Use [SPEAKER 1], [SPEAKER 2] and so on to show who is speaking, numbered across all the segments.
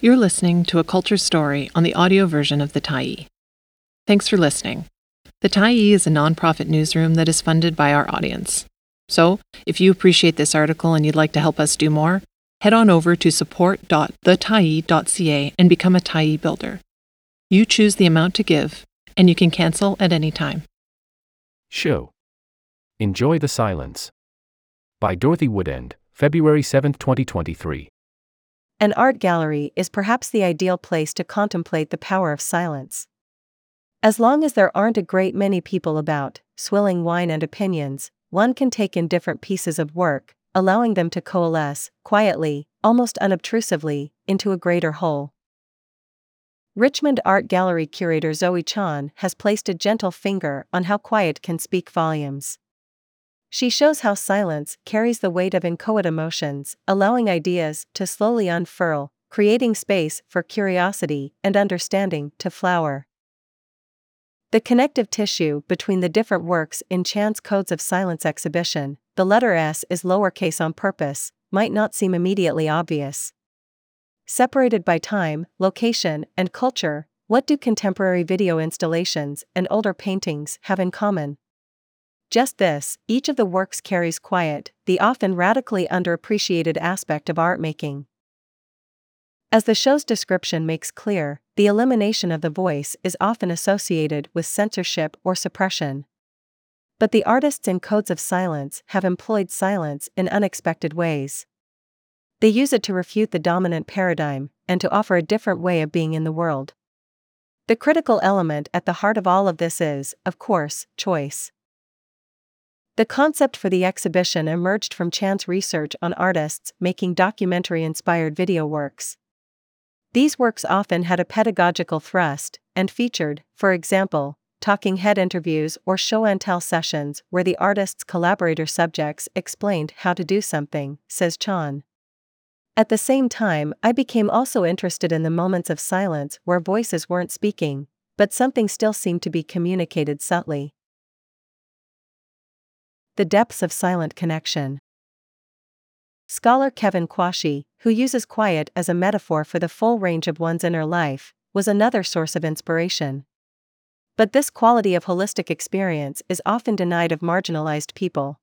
[SPEAKER 1] You're listening to a culture story on the audio version of The Tyee. Thanks for listening. The Tyee is a nonprofit newsroom that is funded by our audience. So, if you appreciate this article and you'd like to help us do more, head on over to support.thetyee.ca and become a Tyee builder. You choose the amount to give, and you can cancel at any time.
[SPEAKER 2] Show. Enjoy the Silence. By Dorothy Woodend, February 7, 2023.
[SPEAKER 3] An art gallery is perhaps the ideal place to contemplate the power of silence. As long as there aren't a great many people about, swilling wine and opinions, one can take in different pieces of work, allowing them to coalesce, quietly, almost unobtrusively, into a greater whole. Richmond Art Gallery curator Zoe Chan has placed a gentle finger on how quiet can speak volumes. She shows how silence carries the weight of inchoate emotions, allowing ideas to slowly unfurl, creating space for curiosity and understanding to flower. The connective tissue between the different works in Chan's Codes of Silence exhibition, the letter S is lowercase on purpose, might not seem immediately obvious. Separated by time, location, and culture, what do contemporary video installations and older paintings have in common? Just this, each of the works carries quiet, the often radically underappreciated aspect of art making. As the show's description makes clear, the elimination of the voice is often associated with censorship or suppression. But the artists in Codes of Silence have employed silence in unexpected ways. They use it to refute the dominant paradigm and to offer a different way of being in the world. The critical element at the heart of all of this is, of course, choice. The concept for the exhibition emerged from Chan's research on artists making documentary inspired video works. These works often had a pedagogical thrust and featured, for example, talking head interviews or show and tell sessions where the artist's collaborator subjects explained how to do something, says Chan. At the same time, I became also interested in the moments of silence where voices weren't speaking, but something still seemed to be communicated subtly. The depths of silent connection. Scholar Kevin Quashie, who uses quiet as a metaphor for the full range of one's inner life, was another source of inspiration. But this quality of holistic experience is often denied of marginalized people.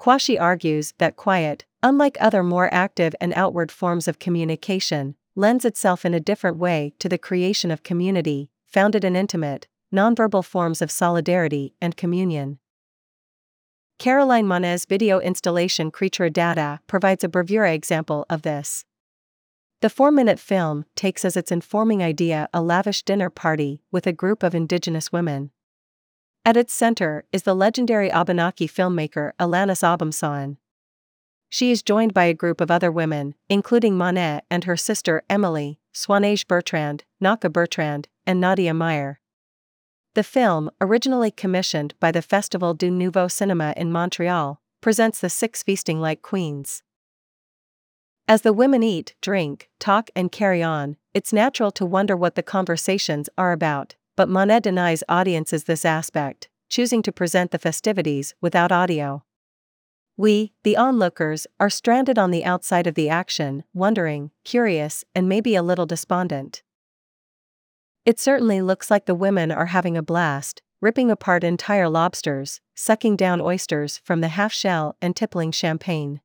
[SPEAKER 3] Quashie argues that quiet, unlike other more active and outward forms of communication, lends itself in a different way to the creation of community, founded in intimate, nonverbal forms of solidarity and communion. Caroline Monnet's video installation Creatura Dada provides a bravura example of this. The four minute film takes as its informing idea a lavish dinner party with a group of indigenous women. At its center is the legendary Abenaki filmmaker Alanis Obomsawin. She is joined by a group of other women, including Monnet and her sister Emily, Swaneige Bertrand, Naka Bertrand, and Nadia Myre. The film, originally commissioned by the Festival du Nouveau Cinema in Montreal, presents the six feasting like queens. As the women eat, drink, talk, and carry on, it's natural to wonder what the conversations are about, but Monnet denies audiences this aspect, choosing to present the festivities without audio. We, the onlookers, are stranded on the outside of the action, wondering, curious, and maybe a little despondent. It certainly looks like the women are having a blast, ripping apart entire lobsters, sucking down oysters from the half shell, and tippling champagne.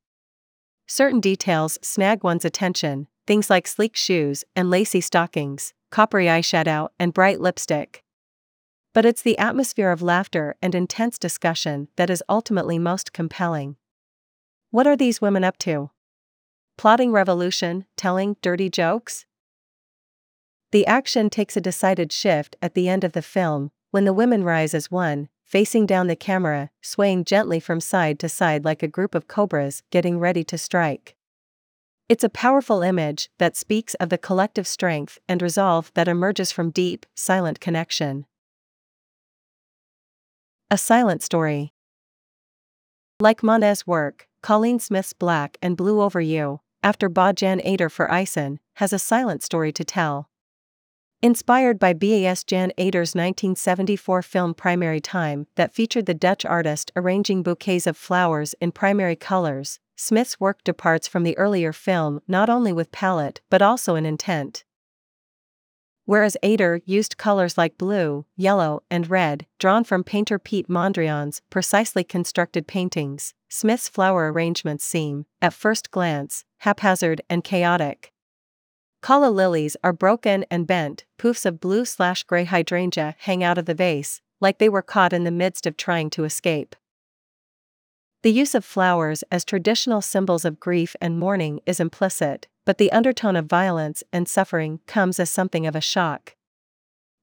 [SPEAKER 3] Certain details snag one's attention, things like sleek shoes and lacy stockings, coppery eyeshadow, and bright lipstick. But it's the atmosphere of laughter and intense discussion that is ultimately most compelling. What are these women up to? Plotting revolution, telling dirty jokes? The action takes a decided shift at the end of the film, when the women rise as one, facing down the camera, swaying gently from side to side like a group of cobras getting ready to strike. It's a powerful image that speaks of the collective strength and resolve that emerges from deep, silent connection. A silent story. Like Monnet's work, Colleen Smith's Black and Blue Over You, after Bas Jan Ader for Isen, has a silent story to tell. Inspired by Bas Jan Ader's 1974 film Primary Time, that featured the Dutch artist arranging bouquets of flowers in primary colors, Smith's work departs from the earlier film not only with palette but also in intent. Whereas Ader used colors like blue, yellow, and red, drawn from painter Piet Mondrian's precisely constructed paintings, Smith's flower arrangements seem, at first glance, haphazard and chaotic. Calla lilies are broken and bent, poofs of blue slash gray hydrangea hang out of the vase, like they were caught in the midst of trying to escape. The use of flowers as traditional symbols of grief and mourning is implicit, but the undertone of violence and suffering comes as something of a shock.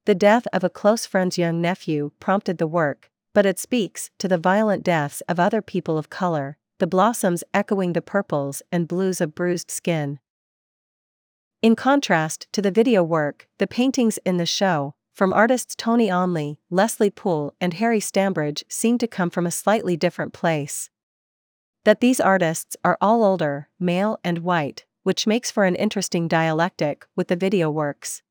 [SPEAKER 3] The death of a close friend's young nephew prompted the work, but it speaks to the violent deaths of other people of color, the blossoms echoing the purples and blues of bruised skin. In contrast to the video work, the paintings in the show, from artists Toni Onley, Leslie Poole, and Harry Stambridge, seem to come from a slightly different place. That these artists are all older, male, and white, which makes for an interesting dialectic with the video works.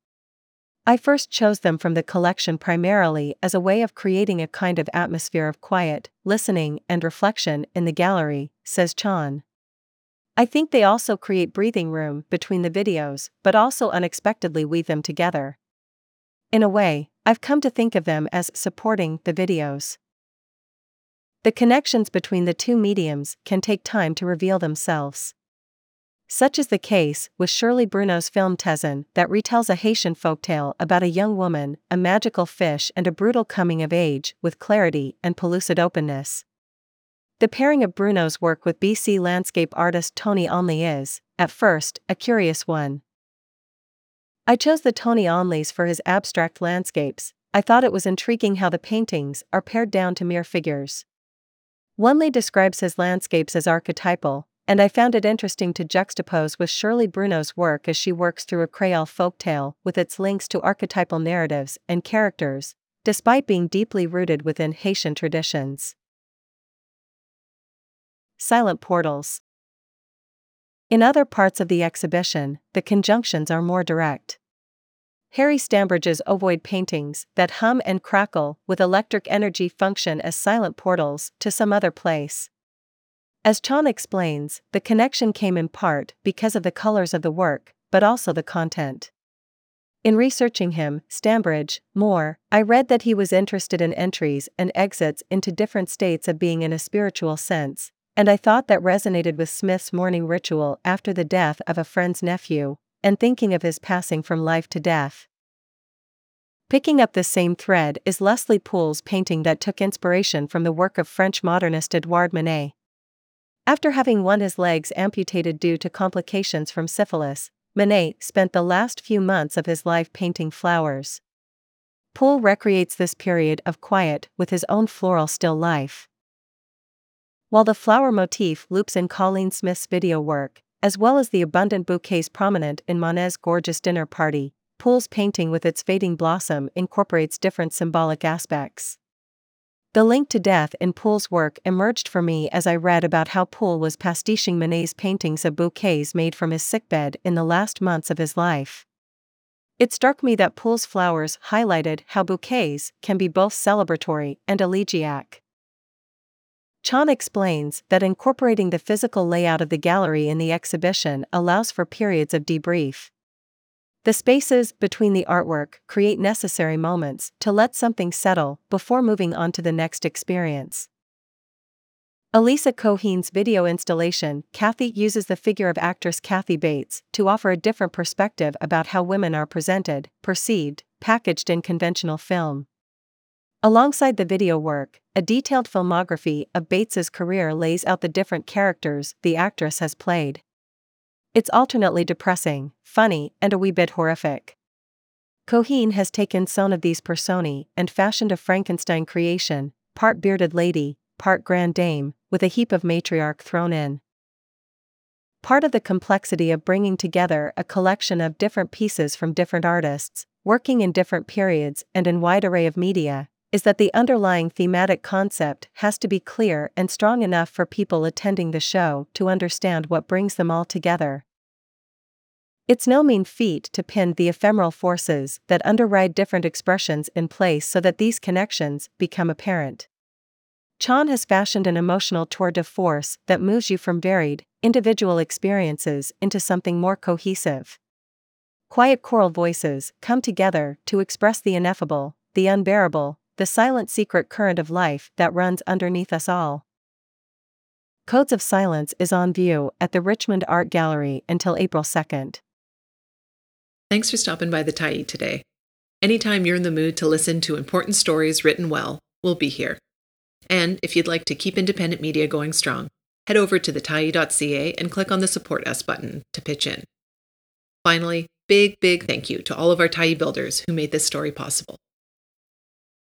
[SPEAKER 3] I first chose them from the collection primarily as a way of creating a kind of atmosphere of quiet, listening, and reflection in the gallery, says Chan. I think they also create breathing room between the videos, but also unexpectedly weave them together. In a way, I've come to think of them as supporting the videos. The connections between the two mediums can take time to reveal themselves. Such is the case with Shirley Bruno's film Tezen, that retells a Haitian folktale about a young woman, a magical fish, and a brutal coming of age with clarity and pellucid openness. The pairing of Bruno's work with BC landscape artist Toni Onley is, at first, a curious one. I chose the Toni Onleys for his abstract landscapes, I thought it was intriguing how the paintings are pared down to mere figures. Onley describes his landscapes as archetypal, and I found it interesting to juxtapose with Shirley Bruno's work as she works through a Creole folktale with its links to archetypal narratives and characters, despite being deeply rooted within Haitian traditions. Silent portals. In other parts of the exhibition, the conjunctions are more direct. Harry Stambridge's ovoid paintings that hum and crackle with electric energy function as silent portals to some other place. As Chan explains, the connection came in part because of the colors of the work, but also the content. In researching him, Stambridge, more, I read that he was interested in entries and exits into different states of being in a spiritual sense, and I thought that resonated with Smith's morning ritual after the death of a friend's nephew, and thinking of his passing from life to death. Picking up this same thread is Leslie Poole's painting that took inspiration from the work of French modernist Edouard Manet. After having one his legs amputated due to complications from syphilis, Manet spent the last few months of his life painting flowers. Poole recreates this period of quiet with his own floral still life. While the flower motif loops in Colleen Smith's video work, as well as the abundant bouquets prominent in Monnet's gorgeous dinner party, Poole's painting with its fading blossom incorporates different symbolic aspects. The link to death in Poole's work emerged for me as I read about how Poole was pastiching Manet's paintings of bouquets made from his sickbed in the last months of his life. It struck me that Poole's flowers highlighted how bouquets can be both celebratory and elegiac. Chan explains that incorporating the physical layout of the gallery in the exhibition allows for periods of debrief. The spaces between the artwork create necessary moments to let something settle before moving on to the next experience. Elisa Cohen's video installation, Kathy uses the figure of actress Kathy Bates to offer a different perspective about how women are presented, perceived, packaged in conventional film. Alongside the video work, a detailed filmography of Bates's career lays out the different characters the actress has played. It's alternately depressing, funny, and a wee bit horrific. Cohen has taken some of these personae and fashioned a Frankenstein creation, part bearded lady, part grand dame, with a heap of matriarch thrown in. Part of the complexity of bringing together a collection of different pieces from different artists, working in different periods and in wide array of media, is that the underlying thematic concept has to be clear and strong enough for people attending the show to understand what brings them all together. It's no mean feat to pin the ephemeral forces that underwrite different expressions in place so that these connections become apparent. Chan has fashioned an emotional tour de force that moves you from varied, individual experiences into something more cohesive. Quiet choral voices come together to express the ineffable, the unbearable, the silent secret current of life that runs underneath us all. Codes of Silence is on view at the Richmond Art Gallery until April 2nd.
[SPEAKER 1] Thanks for stopping by the Tyee today. Anytime you're in the mood to listen to important stories written well, we'll be here. And if you'd like to keep independent media going strong, head over to thetyee.ca and click on the Support Us button to pitch in. Finally, big, big thank you to all of our Tyee builders who made this story possible.